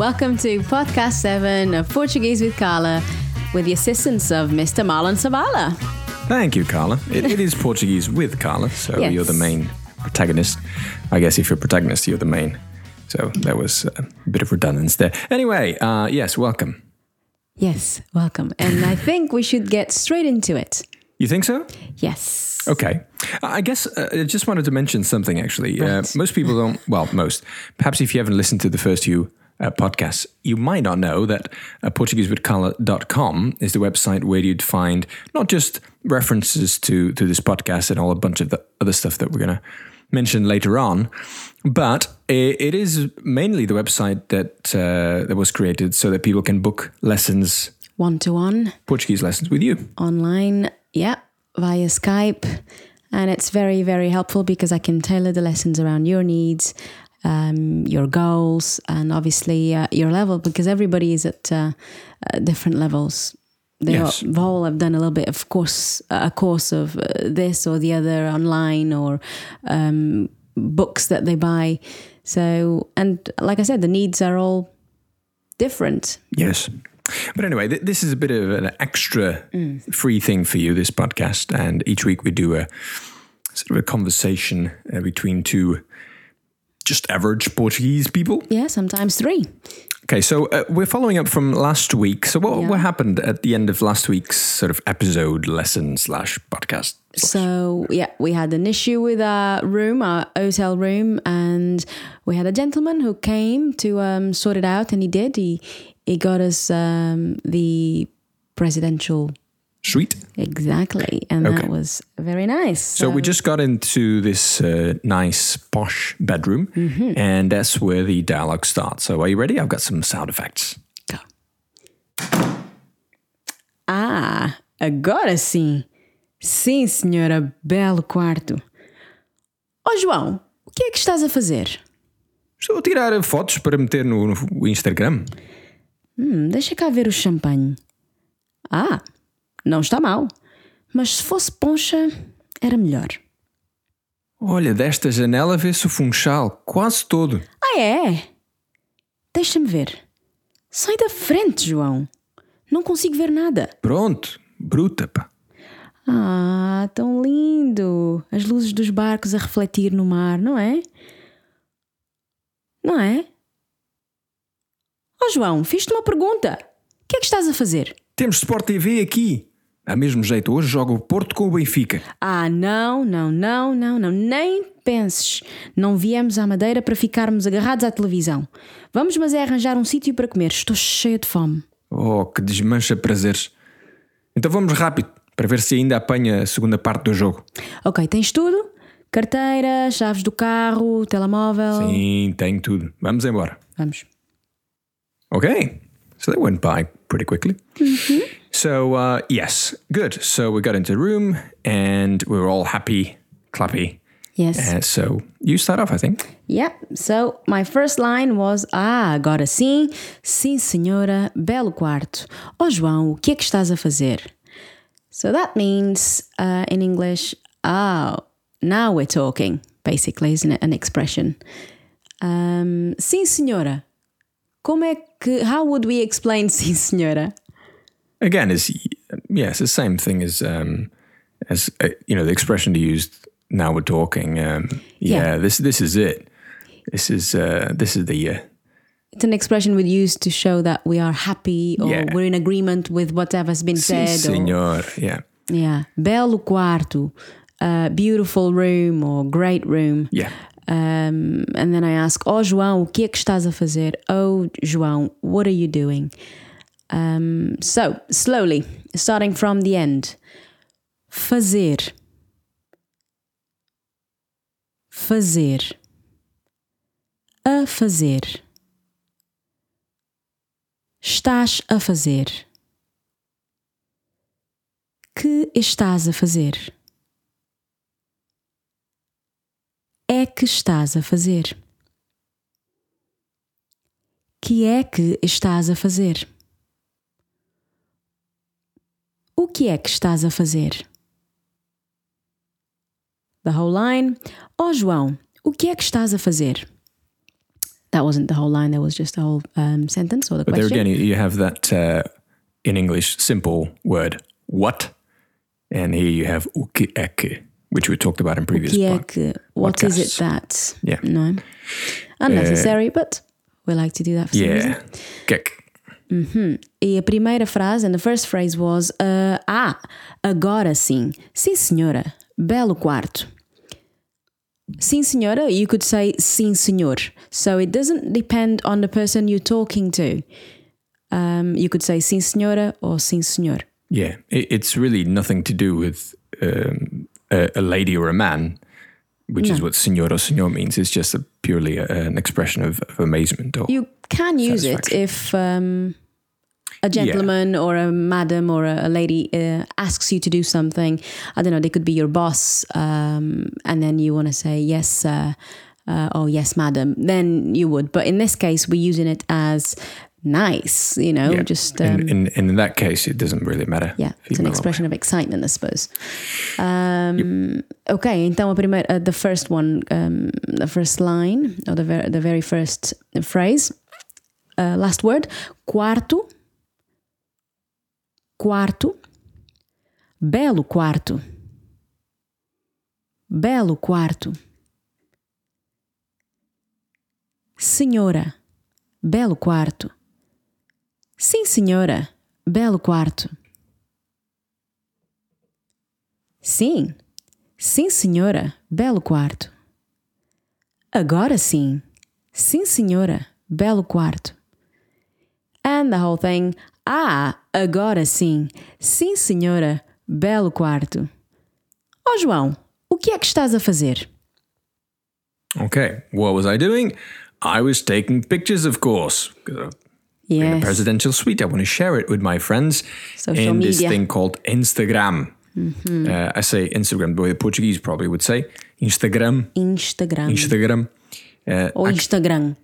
Welcome to podcast seven of Portuguese with Carla with the assistance of Mr. Marlon Sabala. Thank you, Carla. It, it is Portuguese with Carla, so Yes. you're the main protagonist. I guess if you're protagonist, you're the main. So there was a bit of redundancy there. Anyway, uh, yes, welcome. Yes, welcome. And I think we should get straight into it. You think so? Yes. Okay. I guess uh, I just wanted to mention something actually. Uh, most people don't, well, most. Perhaps if you haven't listened to the first few uh, podcasts, you might not know that uh, PortugueseWithCarla.com is the website where you'd find not just references to, to this podcast and all a bunch of the other stuff that we're going to mention later on, but i- it is mainly the website that, uh, that was created so that people can book lessons, One to one, Portuguese lessons with you. online, yeah, via Skype. And it's very, very helpful because I can tailor the lessons around your needs, um, your goals, and obviously uh, your level because everybody is at uh, uh, different levels. They Yes. all, all have done a little bit of course, a course of uh, this or the other online or um, books that they buy. So, and like I said, the needs are all different. Yes. But anyway, th- this is a bit of an extra free thing for you, this podcast. And each week we do a sort of a conversation uh, between two just average Portuguese people. Yeah, sometimes three. Okay, so uh, we're following up from last week. So, what, Yeah. what happened at the end of last week's sort of episode, lesson slash podcast? So yeah, we had an issue with our room, our hotel room, and we had a gentleman who came to um, sort it out, and he did. He he got us um, the presidential Sweet. exactly, and Okay. that was very nice. So, we just got into this uh, nice posh bedroom, Mm-hmm. and that's where the dialogue starts. So, are you ready? I've got some sound effects. Go. Ah, agora sim. Sim, senhora, belo quarto. Ó João, o que é que estás a fazer? Estou a tirar fotos para meter no, no Instagram. Hum, deixa cá ver o champanhe. Ah, não está mal. Mas se fosse poncha, era melhor. Olha, desta janela vê-se o funchal quase todo. Ah, é? Deixa-me ver. Sai da frente, João. Não consigo ver nada. Pronto, bruta, pá. Ah, tão lindo. As luzes dos barcos a refletir no mar, não é? Não é? Oh, João, fiz-te uma pergunta. O que é que estás a fazer? Temos Sport TV aqui. Dá mesmo jeito, hoje joga o Porto com o Benfica. Ah, não, não, não, não, não, nem penses. Não viemos à Madeira para ficarmos agarrados à televisão. Vamos, mas é arranjar um sítio para comer. Estou cheia de fome. Oh, que desmancha prazeres. Então vamos rápido, para ver se ainda apanha a segunda parte do jogo. Ok, tens tudo? Carteira, chaves do carro, telemóvel. Sim, tenho tudo. Vamos embora. Vamos. Okay, so that went by pretty quickly. So, uh, yes, good. So we got into the room and we were all happy, clappy. Yes. Uh, so you start off, I think. Yep. So my first line was Ah, agora sim. Sim, senhora. Belo quarto. Oh, João, o que é que estás a fazer? So that means uh, in English, oh, now we're talking, basically, isn't it? An expression. Um, sim, senhora. Como é que. How would we explain sim, senhora? Again, is yes, the same thing as um, as uh, you know the expression used. Now we're talking. Um, yeah, Yeah. this this is it. This is uh, this is the uh, It's an expression we use to show that we are happy or Yeah. we're in agreement with whatever's been si, said. or- senor. Yeah, Yeah. Belo quarto, uh, beautiful room or great room. yeah. Um, and then I ask, Oh, João, o que é que estás a fazer? Oh, João, what are you doing? Um, so, slowly, starting from the end. Fazer. Fazer. A fazer. Estás a fazer. Que estás a fazer? é que estás a fazer? Que é que estás a fazer? O que é que estás a fazer? The whole line. Oh João, o que é que estás a fazer? That wasn't the whole line. There was just the whole um, sentence or the But there again, you- have that uh, in English simple word, what? And here you have o que é que, which we talked about in previous Que é pod- que- what is it that? Yeah. No. Unnecessary, but we like to do that for some reason. Yeah. Que? E a primeira frase, and the first phrase was uh, Ah, agora sim. Sim, senhora. Belo quarto. Sim, senhora, you could say sim, senhor. So it doesn't depend on the person you're talking to. Um, you could say sim, senhora or sim, senhor. Yeah, it's really nothing to do with um, a, a lady or a man, which is what señor or means. It's just a purely a, an expression of, of amazement. Or You can use it if um, a gentleman or a madam or a, a lady uh, asks you to do something. I don't know, they could be your boss, um, and then you want to say yes, sir, uh, or yes, madam. Then you would. But in this case, we're using it as nice, you know, Yeah, just. Um, in, in, in that case, it doesn't really matter. yeah, it's an expression of excitement, I suppose. Um, Okay, então a primeira, uh, the first one, um, the first line, or the very, the very first phrase, uh, last word, quarto, quarto, belo quarto, belo quarto, senhora, belo quarto, sim senhora, belo quarto. Sim, sim, senhora, belo quarto. Agora sim, sim, senhora, belo quarto. And the whole thing, ah, agora sim, sim, senhora, belo quarto. Ó João, o que é que estás a fazer? Okay, what was I doing? I was taking pictures, of course. I'm in a Yes, presidential suite. I want to share it with my friends Social in this media. thing called Instagram. Uh, I say Instagram, the way the Portuguese probably would say Instagram. Instagram. Instagram. Uh, Ou Instagram.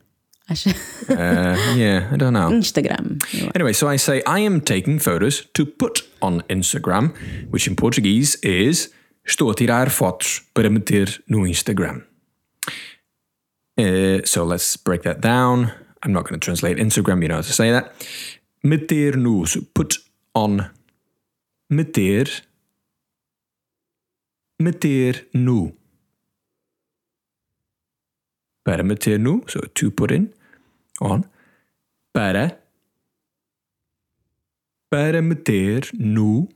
Acho... uh, yeah, I don't know. Instagram. Anyway, so I say I am taking photos to put on Instagram, which in Portuguese is estou a tirar fotos para meter no Instagram. Uh, so let's break that down. I'm not going to translate Instagram, you know how to say that. Meter no, so put on. Meter. Meter no. Para meter no, so to put in, on. Para para meter no.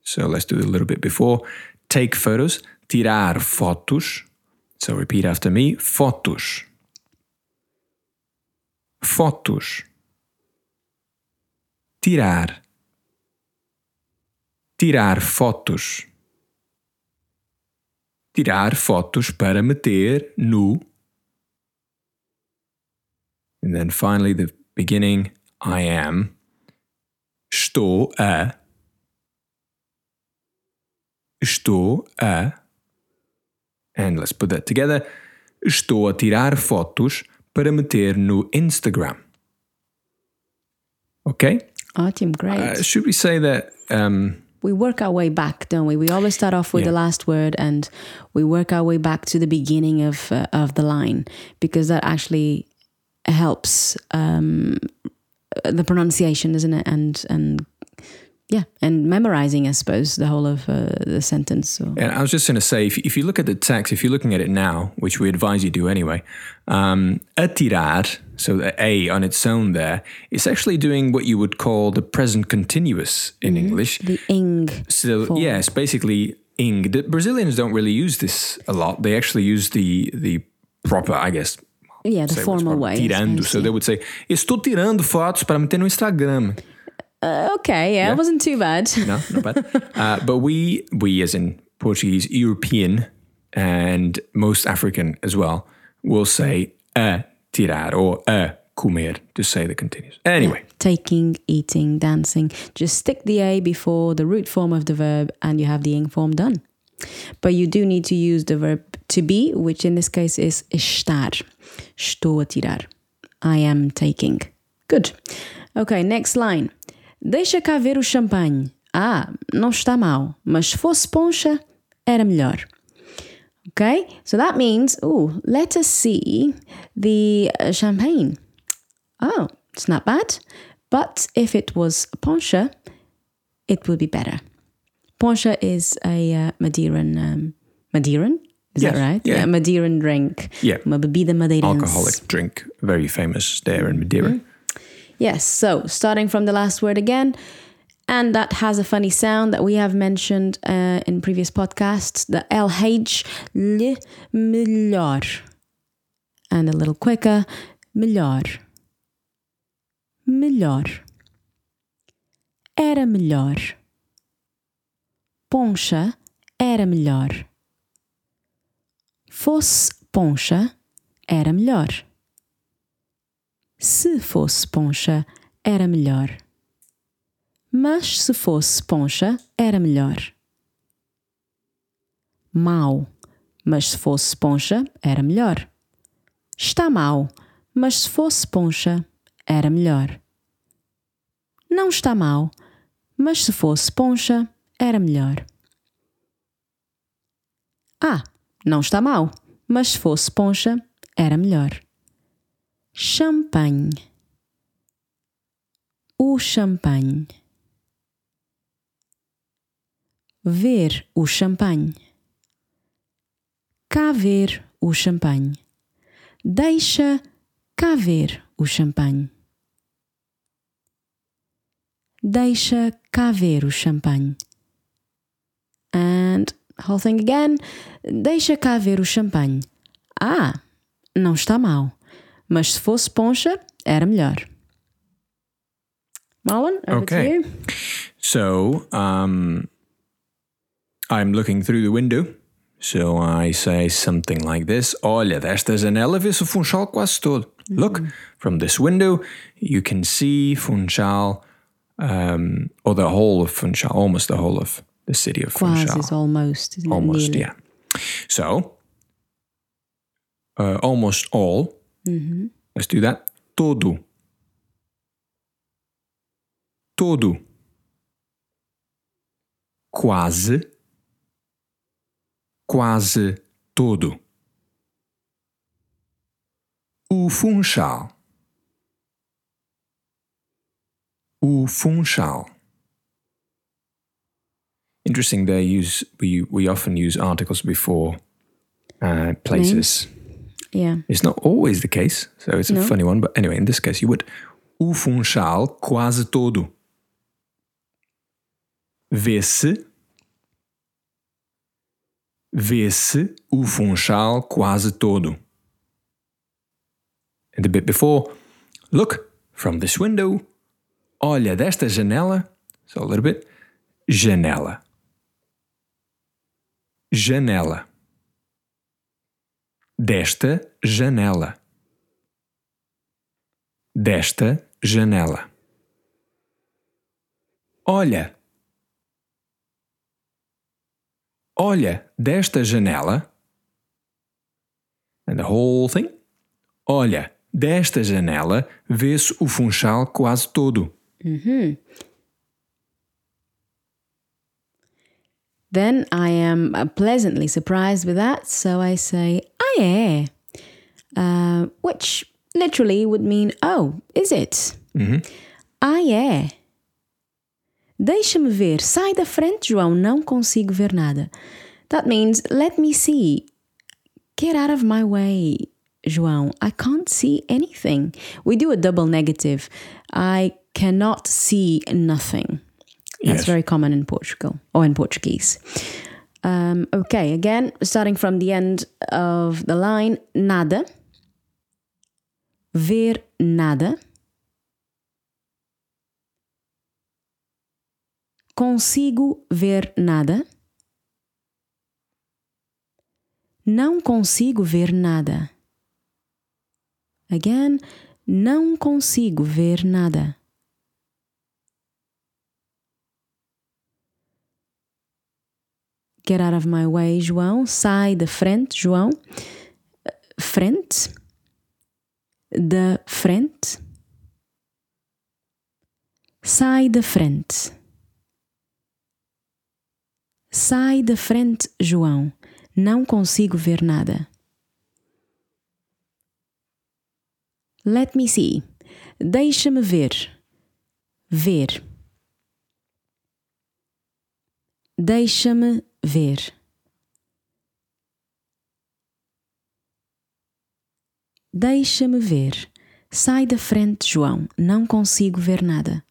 So let's do it a little bit before. Take photos, tirar fotos. So repeat after me. Fotos. Fotos. Tirar. Tirar fotos. Tirar fotos para meter no. And then finally, the beginning I am. Estou a. Estou a. And let's put that together. Estou a tirar fotos para meter no Instagram. Okay? Ótimo, great. Uh, should we say that? Um, we work our way back, don't we? We always start off with Yeah. the last word and we work our way back to the beginning of uh, of the line because that actually helps um, the pronunciation, isn't it? And and yeah, and memorizing, I suppose, the whole of uh, the sentence. So. And I was just going to say, if, if you look at the text, if you're looking at it now, which we advise you do anyway, um, atirar, so the A on its own there, it's actually doing what you would call the present continuous in English. The ing. So form. yes, basically ing. The Brazilians don't really use this a lot. They actually use the the proper, I guess. Yeah, the say formal way. Tirando. So they would say, estou tirando fotos para meter no Instagram. Uh, okay, yeah, it wasn't too bad. No, not bad. uh, but we, we as in Portuguese, European, and most African as well, will say a tirar or a comer to say the continuous. Anyway, Taking, eating, dancing. Just stick the A before the root form of the verb and you have the ing form done. But you do need to use the verb to be, which in this case is estar. Estou a tirar. I am taking. Good. Okay, next line. Deixa cá ver o champanhe. Ah, não está mal, mas se fosse poncha, era melhor. Okay, so that means, oh, let us see the uh, champagne. Oh, it's not bad. But if it was poncha, it would be better. Poncha is a uh, Madeiran, um, Madeiran? Is Yes, that right? yeah. Madeiran drink. Yeah. Uma bebida madeirense. Alcoholic drink, very famous there in Madeira. Yes, so starting from the last word again, and that has a funny sound that we have mentioned uh, in previous podcasts the LH, le, melhor. And a little quicker, melhor. Melhor. Era melhor. Poncha era melhor. Fosse poncha, era melhor. Se fosse poncha, era melhor. Mas se fosse poncha, era melhor. Mau, mas se fosse poncha, era melhor. Está mau, mas se fosse poncha, era melhor. Não está mau, mas se fosse poncha, era melhor. Ah, não está mau, mas se fosse poncha, era melhor. Champanhe. O champanhe. Ver o champanhe. Cá ver o champanhe. Deixa cá ver o champanhe. Deixa cá ver o champanhe. And whole thing again. Deixa cá ver o champanhe. Ah, não está mal. Mas se fosse poncha, era melhor. Marlon, over Okay. to you. So um, I'm looking through the window. So I say something like this: Olha, desta janela vê-se o Funchal quase todo. Look, from this window, you can see Funchal, um, or the whole of Funchal, almost the whole of the city of Quase Funchal. is almost, isn't it? Almost, Nearly. yeah. So, uh, almost all. Let's do that. Todo. Todo. Quase. Quase todo. O Funchal. O Funchal. Interesting. They use we we often use articles before uh, places. Yeah. It's not always the case, so it's a No. funny one. But anyway, in this case, you would. O Funchal quase todo. Vê-se. Vê-se o Funchal quase todo. And the bit before, look from this window. Olha desta janela. So a little bit. Janela. Janela. Desta janela. Desta janela. Olha. Olha desta janela. And the whole thing. Olha, desta janela vê-se o Funchal quase todo. Then I am uh, pleasantly surprised with that, so I say, ah, yeah. Uh, which literally would mean, oh, is it? Ah, yeah. Deixa-me ver. Sai da frente, João. Não consigo ver nada. That means, let me see. Get out of my way, João. I can't see anything. We do a double negative. I cannot see nothing. That's Yes. very common in Portugal or in Portuguese. Um, okay, again, starting from the end of the line, nada. Ver nada. Consigo ver nada. Não consigo ver nada. Again, não consigo ver nada. Get out of my way, João. Sai da frente, João. Frente. Da frente. Sai da frente. Sai da frente, João. Não consigo ver nada. Let me see. Deixa-me ver. Ver. Deixa-me ver. Deixa-me ver. Sai da frente, João. Não consigo ver nada.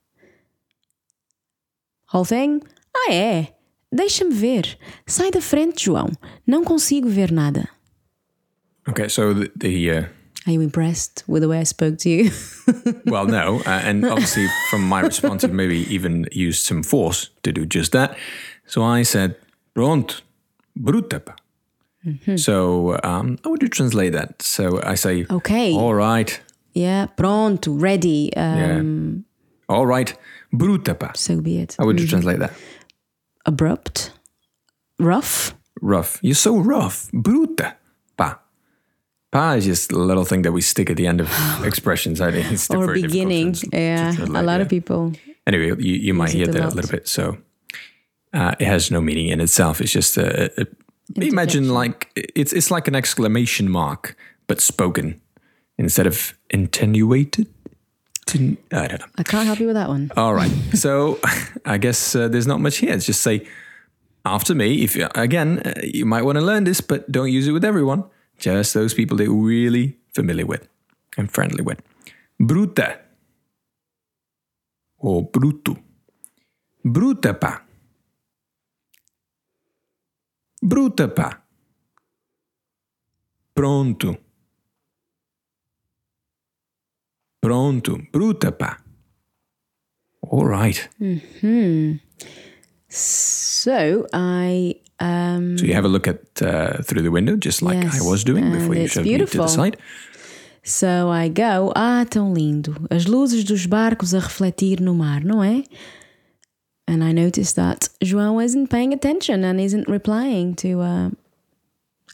Whole thing? Ah, é. Deixa-me ver. Sai da frente, João. Não consigo ver nada. Okay, so the, the uh, Are you impressed with the way I spoke to you? well, no, uh, and obviously from my response, you maybe even used some force to do just that. So I said, "Pronto, brutepa." So um, how would you translate that? So I say, Okay. all right, yeah, pronto, ready. Um, yeah, all right, brutepa." So be it. How would you translate that? Abrupt, rough. Rough. You're so rough. Bruta. Pa. Pa is just a little thing that we stick at the end of expressions. I think it's or very difficult to beginning. yeah, a lot yeah. of people. Anyway, you, you might hear it a that a little bit. So uh, it has no meaning in itself. It's just a, a, imagine like it's it's like an exclamation mark, but spoken instead of attenuated. I don't know. I can't help you with that one. All right. so I guess uh, there's not much here. It's just say after me. If you, again, uh, you might want to learn this, but don't use it with everyone. Just those people that you're really familiar with and friendly with. Bruta or bruto. Bruta pa. Bruta pa. Pronto. Pronto. Bruta pa. All right. So I um, So you have a look at uh, through the window, just like Yes, I was doing before you showed me to beautiful. the side. So I go, ah, tão lindo. As luzes dos barcos a refletir no mar, não é? And I noticed that João isn't paying attention and isn't replying to uh,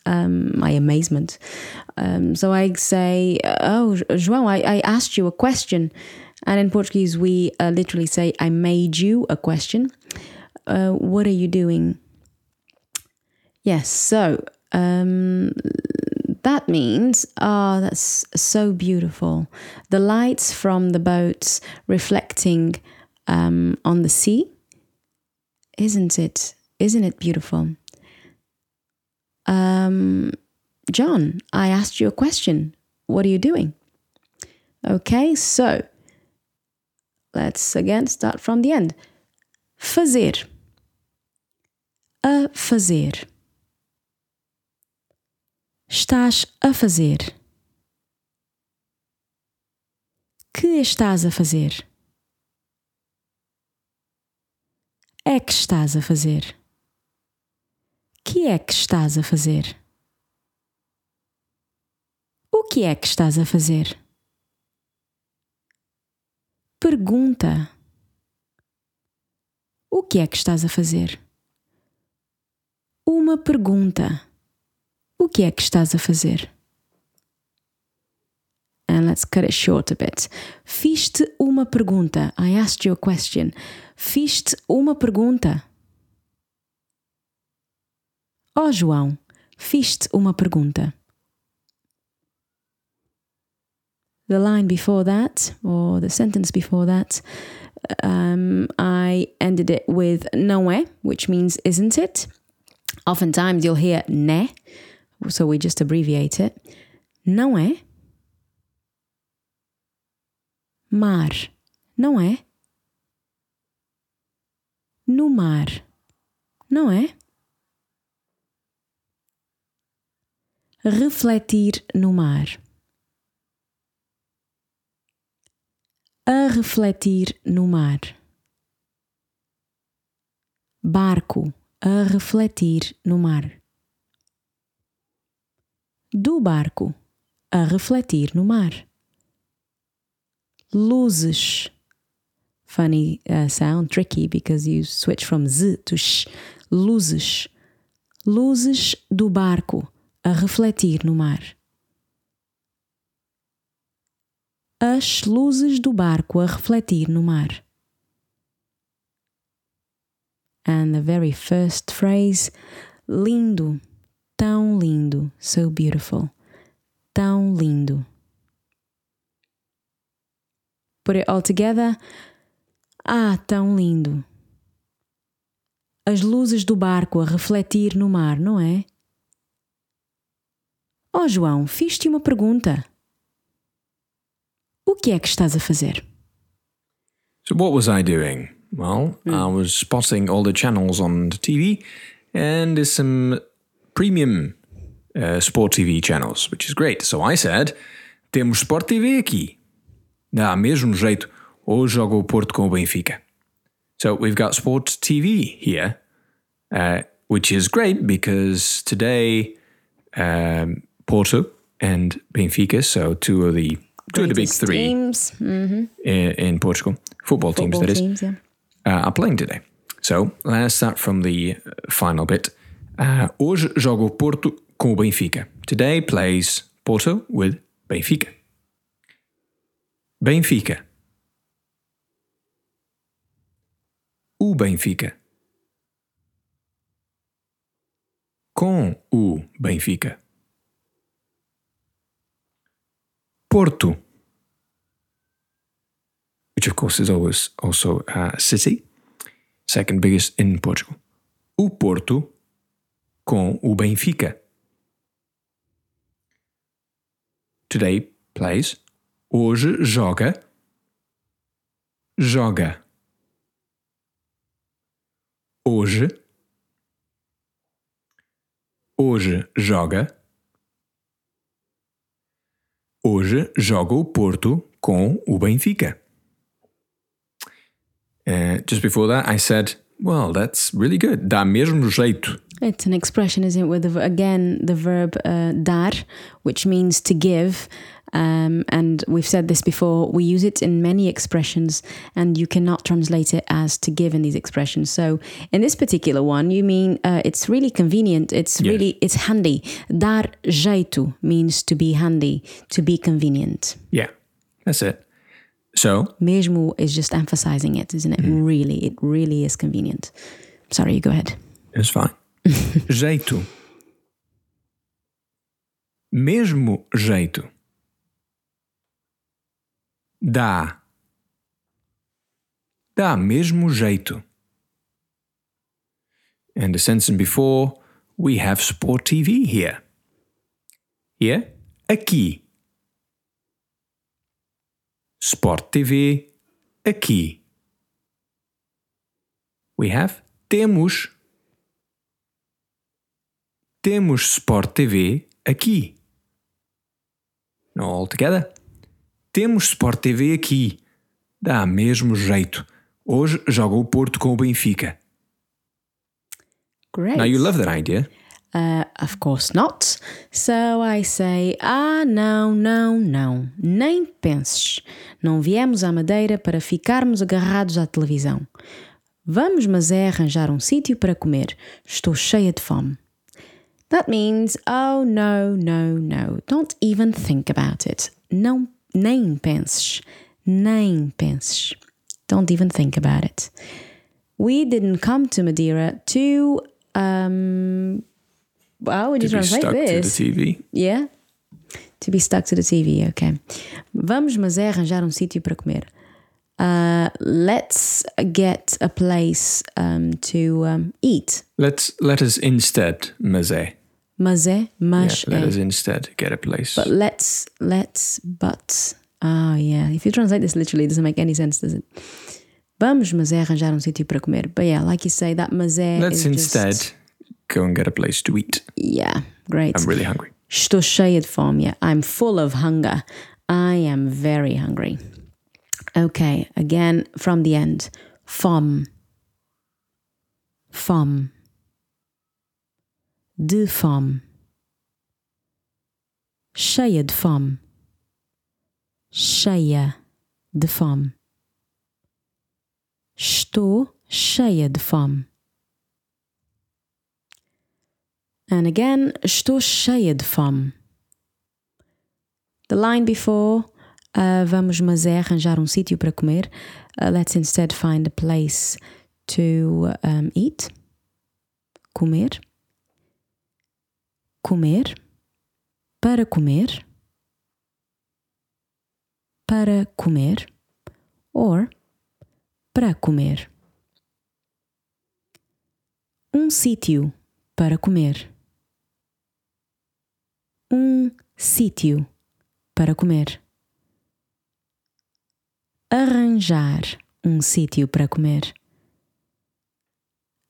um, my amazement. Um, so I say, oh, João, I, I asked you a question. And in Portuguese, we uh, literally say, I made you a question. Uh, what are you doing? Yes, so um, that means, oh, that's so beautiful. The lights from the boats reflecting um, on the sea. Isn't it? Isn't it beautiful? Um, John, I asked you a question. What are you doing? Okay, so let's again start from the end. Fazer. A fazer. Estás a fazer. Que estás a fazer? É que estás a fazer? Que é que estás a fazer? O que é que estás a fazer? Pergunta. O que é que estás a fazer? Uma pergunta. O que é que estás a fazer? Let's cut it short a bit. Fiz-te uma pergunta. I asked you a question. Fiz-te uma pergunta. Oh, João, fiz-te uma pergunta. The line before that, or the sentence before that, um, I ended it with não é, which means isn't it. Oftentimes you'll hear né, so we just abbreviate it. Não é? Mar, não é? No mar, não é? Refletir no mar. A refletir no mar. Barco a refletir no mar. Do barco a refletir no mar. Luzes. Funny uh, sound, tricky because you switch from z to sh. Luzes. Luzes do barco a refletir no mar. As luzes do barco a refletir no mar. And the very first phrase, lindo. tão lindo. So beautiful. Tão lindo. Put it all together. Ah, tão lindo. As luzes do barco a refletir no mar, não é? Oh, João, fiz-te uma pergunta. O que é que estás a fazer? So, what was I doing? Well, I was spotting all the channels on the TV, and there's some premium uh, sport TV channels, which is great. So I said, temos Sport TV aqui. Dá mesmo jeito. Hoje joga o Porto com o Benfica. So we've got sports TV here, uh, which is great because today um, Porto and Benfica, so two of the two of the big three Teams. in, in Portugal, football, teams Football that is, teams, yeah. uh, are playing today. So let's start from the uh, final bit. Uh, hoje joga o Porto com o Benfica. Today plays Porto with Benfica. Benfica. O Benfica. Com o Benfica. Porto. Which of course is always also a city. Second biggest in Portugal. O Porto com o Benfica. Today plays. Hoje joga. Joga. Hoje. Hoje joga. Hoje joga o Porto com o Benfica. Uh, just before that, I said, well, that's really good. Dá mesmo jeito. It's an expression, isn't it? With the, again the verb uh, dar, which means to give. Um, and we've said this before. We use it in many expressions, and you cannot translate it as to give in these expressions. So in this particular one, you mean uh, it's really convenient. It's Yes. really it's handy. Dar jeito means to be handy, to be convenient. Yeah, that's it. So, Mesmo is just emphasizing it, isn't it? Really, it really is convenient. Sorry, you go ahead. it's fine. jeito. Mesmo jeito. Dá. Dá mesmo jeito. And the sentence before, we have Sport TV here. Here, aqui. Sport TV, aqui. We have temos. Temos Sport TV aqui. All together. Temos Sport TV aqui. Dá mesmo jeito. Hoje joga o Porto com o Benfica. Great. Now you love that idea. Uh, of course not. So I say, ah, não, não, não. Nem penses. Não viemos à Madeira para ficarmos agarrados à televisão. Vamos, mas é arranjar um sítio para comer. Estou cheia de fome. That means, oh, no, no, no. Don't even think about it. Não, nem penses. Nem penses. Don't even think about it. We didn't come to Madeira to, um, well, would you To be translate stuck to the? TV. Yeah? To be stuck to the TV, okay. Vamos, mas é arranjar um sítio para comer. Uh, let's get a place um, to um, eat. Let's let us instead, Mazé. Mas é, Yeah, us instead get a place. But let's, let's, but. Ah, yeah. If you translate this literally, it doesn't make any sense, does it? Vamos, mas é arranjar um sítio para comer. But yeah, like you say, that mas é. Let's instead Just, go and get a place to eat. yeah, great. I'm really hungry. Estou cheia de fome. Yeah. I'm full of hunger. I am very hungry. Okay, again from the end. Fome. Fome. De fome. Cheia de fome. Cheia de fome. Estou cheia de fome. And again, estou cheia de fome. The line before, uh, vamos mas é arranjar um sítio para comer. Uh, let's instead find a place to um, eat. Comer. Comer, para comer, para comer, or para comer. Um sítio para comer. Um sítio para comer. Arranjar um sítio para comer.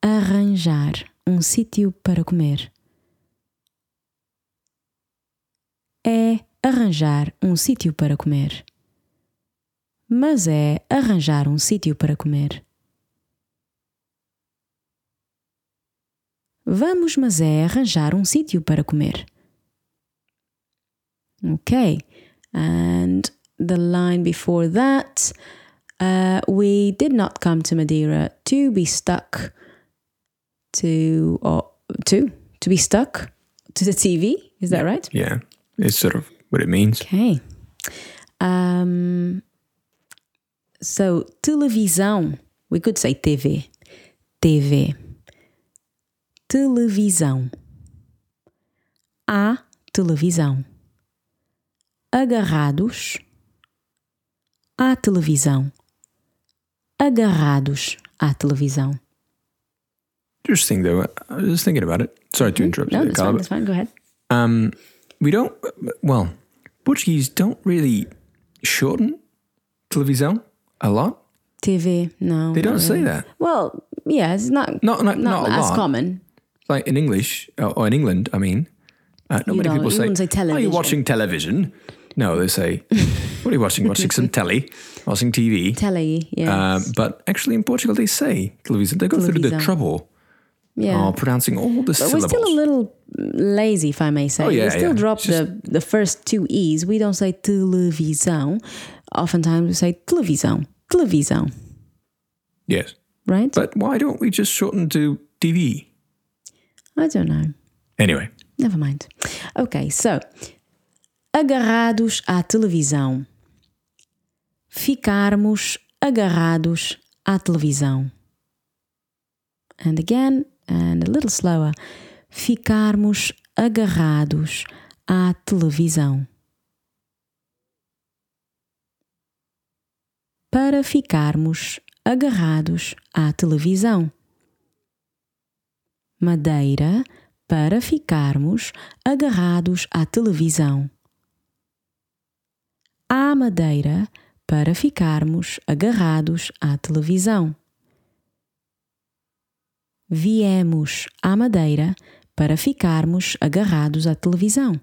Arranjar um sítio para comer. É arranjar um sítio para comer. Mas é arranjar um sítio para comer. Vamos, mas é arranjar um sítio para comer. Okay, and the line before that, uh, we did not come to Madeira to be stuck to or to to be stuck to the TV. Is that right? Yeah, it's sort of what it means. Okay. Um, so televisão, we could say TV. TV. Televisão. A televisão. Agarrados à televisão. Agarrados à televisão. Interesting, though. I was just thinking about it. Sorry to interrupt No, you, that's fine, that's fine. Go ahead. Um, we don't. Well, Portuguese don't really shorten televisão a lot. TV, no. They don't say that. Well, yeah, it's not Not not, not, not, a as lot. common. Like in English or in England, I mean, uh, not You many people say, say "Are you watching television?" No, they say, "What are you watching? Watching some telly, watching TV." Telly, yeah. Um, but actually, in Portugal, they say television. They go through the trouble yeah. of pronouncing all the but syllables. we're still a little lazy, if I may say. Oh, yeah, we still yeah. drop just- the, the first two E's. We don't say televisão. Oftentimes we say televisão. Televisão, yes, right? but why don't we just shorten to TV? I don't know. Anyway, Never mind. Okay, so agarrados à televisão. Ficarmos agarrados à televisão. And again, and a little slower. Ficarmos agarrados à televisão. Para ficarmos agarrados à televisão. Madeira para ficarmos agarrados à televisão. À madeira para ficarmos agarrados à televisão. Viemos à madeira para ficarmos agarrados à televisão.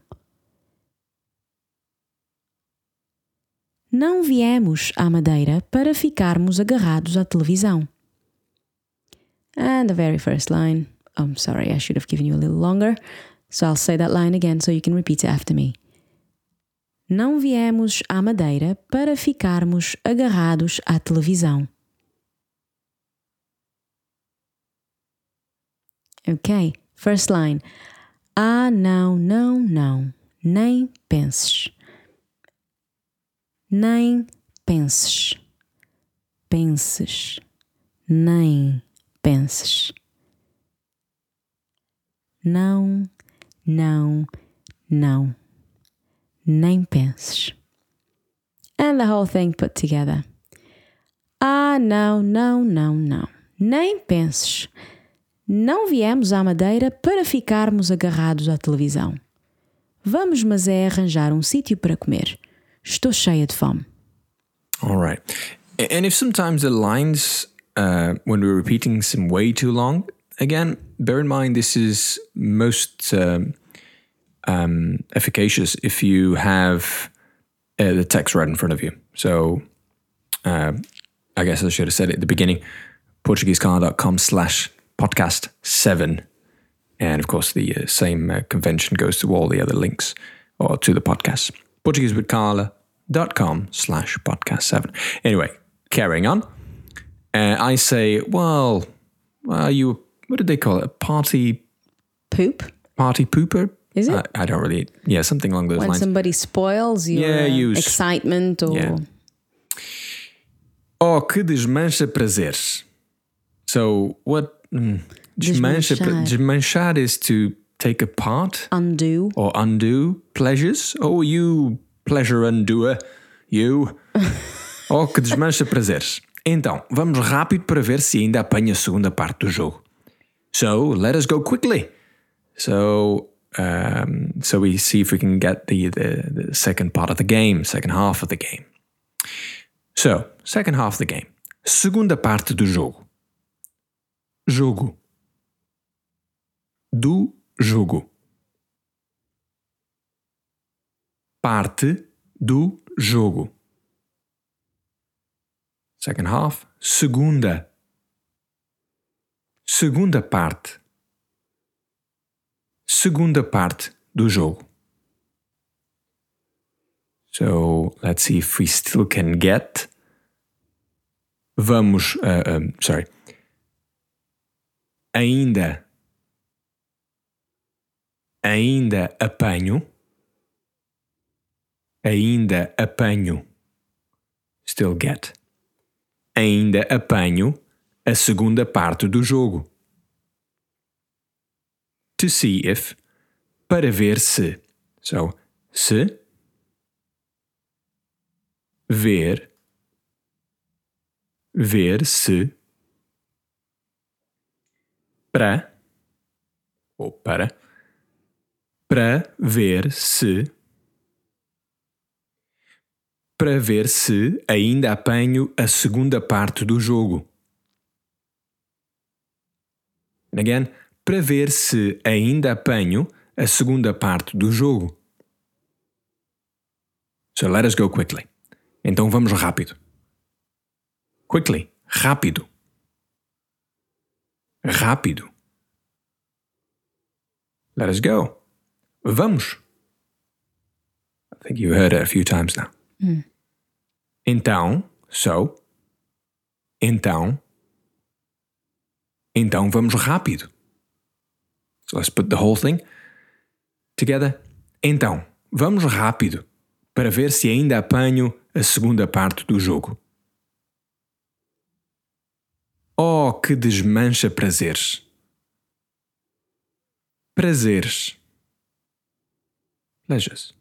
Não viemos à madeira para ficarmos agarrados à televisão. And the very first line. I'm sorry, I should have given you a little longer. So I'll say that line again so you can repeat it after me. Não viemos à Madeira para ficarmos agarrados à televisão. Ok, first line. Ah, não, não, não. Nem penses. Nem penses. Penses. Nem penses. Não, não, não. Nem penses. And the whole thing put together. Ah, não, não, não, não. Nem penses. Não viemos à Madeira para ficarmos agarrados à televisão. Vamos, mas é arranjar um sítio para comer. Estou cheia de fome. All right. And if sometimes the lines, uh, when we're repeating some way too long, again, bear in mind this is most um, um, efficacious if you have uh, the text right in front of you. So uh, I guess I should have said it at the beginning PortugueseCar.com slash podcast seven. And of course, the uh, same uh, convention goes to all the other links or to the podcast. PortugueseWithCarla.com slash podcast seven. Anyway, carrying on. Uh, I say, well, are you, what did they call it? A party, Poop? party pooper? Is it? I, I don't really, yeah, something along those When lines. somebody spoils your Yeah, uh, you s- excitement or. Yeah. Oh, que desmancha prazeres. So what? Desmancha, pra- Desmanchar. desmanchar is to take apart Undo. or undo pleasures. Oh, you pleasure undoer. You. Oh, que desmancha prazeres. Então, vamos rápido para ver se ainda apanha a segunda parte do jogo. So, let us go quickly. So, um, so we see if we can get the, the, the second part of the game, second half of the game. So, second half of the game. Segunda parte do jogo. Jogo. Do jogo. Parte do jogo. Second half. Segunda. Segunda parte. Segunda parte do jogo. So let's see if we still can get. Vamos. Uh, um, sorry. Ainda. Ainda apanho. Ainda apanho. Still get. Ainda apanho a segunda parte do jogo. To see if. Para ver se. So, se. Ver. Ver se. Para. Ou para. Para ver se. Para ver se ainda apanho a segunda parte do jogo. Again, para ver se ainda apanho a segunda parte do jogo. So let us go quickly. Então vamos rápido. Quickly. Rápido. Rápido. Let us go. Vamos. I think you heard it a few times now. Então, so. Então. Então vamos rápido. So let's put the whole thing together. Então, vamos rápido para ver se ainda apanho a segunda parte do jogo. Oh, que desmancha prazeres! Prazeres. Pleasures.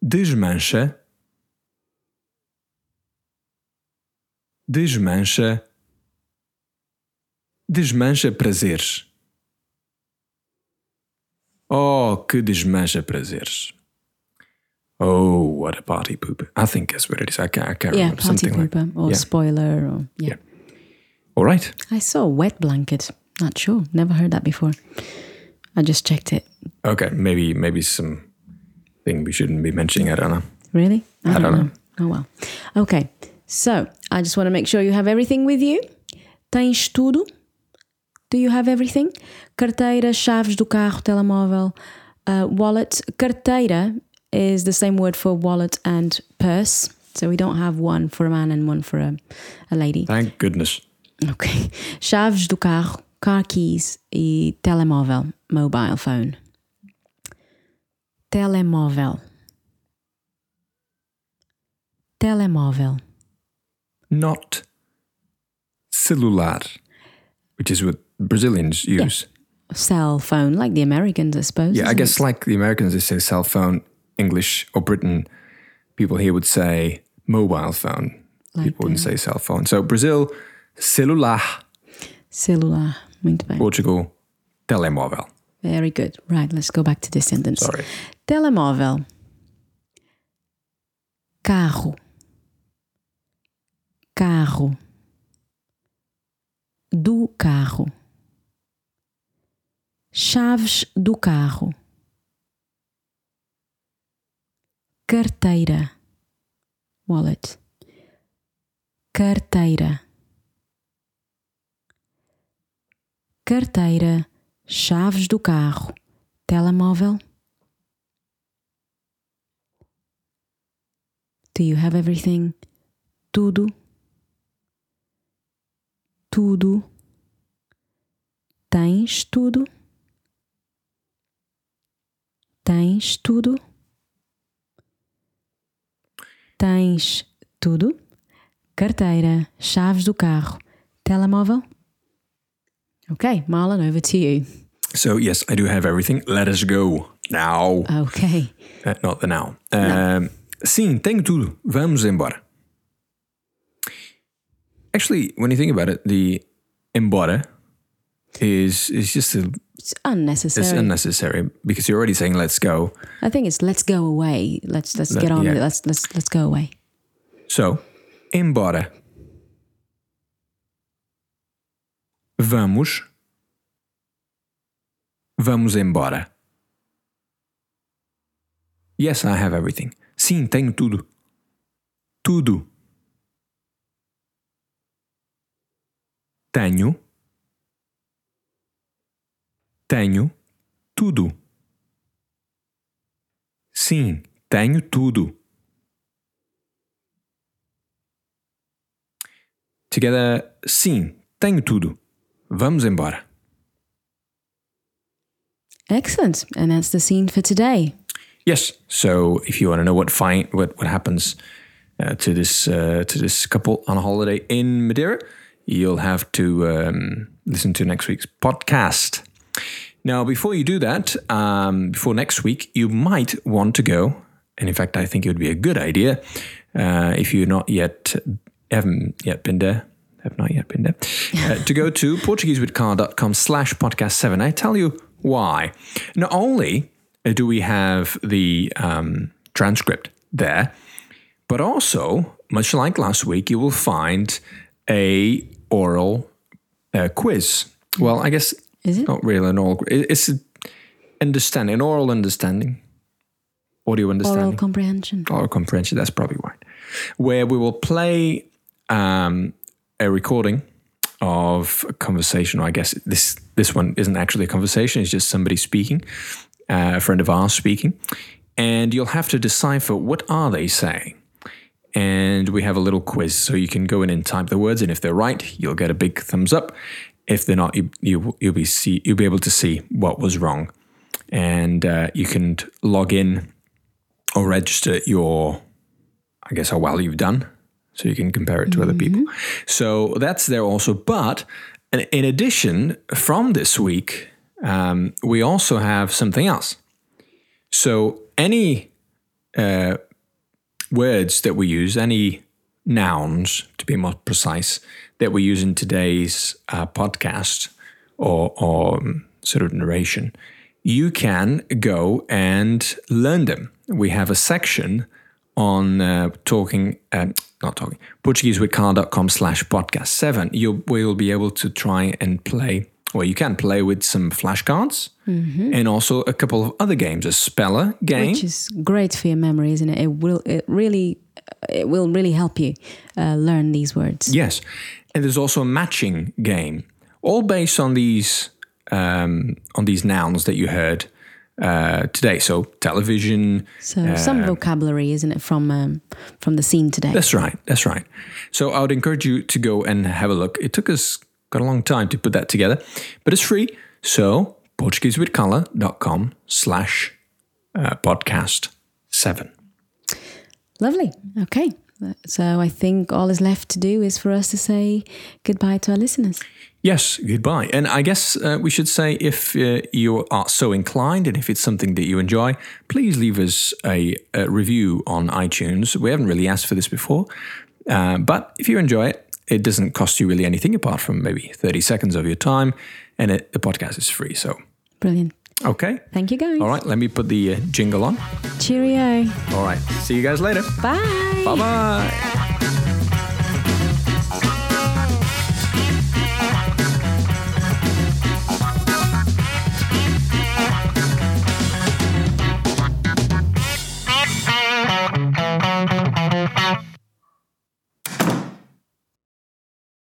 Desmancha. Desmancha. Desmancha prazeres. Oh, que desmancha prazeres. Oh, what a party pooper. I think that's what it is. I can't, I can't Yeah, remember. party Something like pooper or yeah. spoiler or yeah. All right. I saw wet blanket. Not sure. Never heard that before. I just checked it. Okay, maybe maybe some thing we shouldn't be mentioning. I don't know. Really? I don't know. Oh well. Okay. So I just want to make sure you have everything with you. Tens tudo? Do you have everything? Carteira, chaves do carro, telemóvel, uh, wallet. Carteira is the same word for wallet and purse. So we don't have one for a man and one for a, a lady. Thank goodness. Ok. Chaves do carro, car keys e telemóvel, mobile phone. Telemóvel. Telemóvel. Not celular, which is what Brazilians use. Cell phone, like the Americans, I suppose. Yeah, I guess like the Americans, they say cell phone. English or Britain, people here would say mobile phone. people wouldn't say uh, cell phone. So Brazil, celular. Celular. Muito bem. Portugal, telemóvel. Very good. Right, let's go back to this sentence. Sorry. Telemóvel. Carro. Carro. Do carro. Chaves do carro. Carteira. Wallet. Carteira. Carteira. Chaves do carro. Telemóvel. Do you have everything? Tudo. Tudo. Tens tudo? Tens tudo? Tens tudo? Carteira, chaves do carro, telemóvel? Okay, Marlon, over to you. So, yes, I do have everything. Let us go now. Okay. Uh, not the now. Um, sim, tenho tudo. Vamos embora. Actually, when you think about it, the embora is is just a, It's unnecessary. it's unnecessary because you're already saying let's go. I think it's let's go away. Let's let's Let- get on yeah. with it. Let's let's let's go away. So, embora. Vamos. Vamos embora. Yes, I have everything. Sim, tenho tudo. Tudo. Tenho. Tenho tudo. Sim, tenho tudo. Together, sim, tenho tudo. Vamos embora. Excellent. And that's the scene for today. Yes. So if you want to know what fine what what happens uh, to this uh, to this couple on a holiday in Madeira, you'll have to um, listen to next week's podcast. Now, before you do that, um, before next week, you might want to go, and in fact, I think it would be a good idea uh, if you're not yet haven't yet been there. Have not yet been there. Uh, to go to PortugueseWithCarla.com slash podcast seven. I tell you why. Not only do we have the um, transcript there, but also, much like last week, you will find a oral uh, quiz. Well, I guess Is it? not really an oral. It's understanding, an oral understanding, audio understanding, Oral comprehension. oral comprehension. That's probably right. Where we will play um, a recording of a conversation. Or I guess this this one isn't actually a conversation. It's just somebody speaking, uh, a friend of ours speaking, and you'll have to decipher what are they saying. And we have a little quiz, so you can go in and type the words, and if they're right, you'll get a big thumbs up. If they're not, you, you you'll be see you'll be able to see what was wrong, and uh, you can log in or register your, I guess, how well you've done, so you can compare it to other people. So that's there also. But in in addition, from this week, um, we also have something else. So any uh, words that we use, any nouns, to be more precise, that we use in today's uh, podcast or, or um, sort of narration, you can go and learn them. We have a section on uh, talking, uh, not talking, PortugueseWithCarla.com slash podcast seven. You will be able to try and play, well, you can play with some flashcards and also a couple of other games, a speller game. Which is great for your memory, isn't it? It will it really it will really help you uh, learn these words. Yes, and there's also a matching game, all based on these um, on these nouns that you heard uh, today. So television. So some vocabulary, isn't it, from um, from the scene today? That's right. That's right. So I would encourage you to go and have a look. It took us got a long time to put that together, but it's free. So PortugueseWithCarla.com slash uh, podcast seven. Lovely. Okay. So I think all is left to do is for us to say goodbye to our listeners. Yes, goodbye. And I guess uh, we should say if uh, you are so inclined and if it's something that you enjoy, please leave us a, a review on iTunes. We haven't really asked for this before, uh, but if you enjoy it, it doesn't cost you really anything apart from maybe 30 seconds of your time, and it, the podcast is free. So, Brilliant. Okay. Thank you, guys. All right, let me put the uh, jingle on. Cheerio. All right, see you guys later. Bye. Bye bye.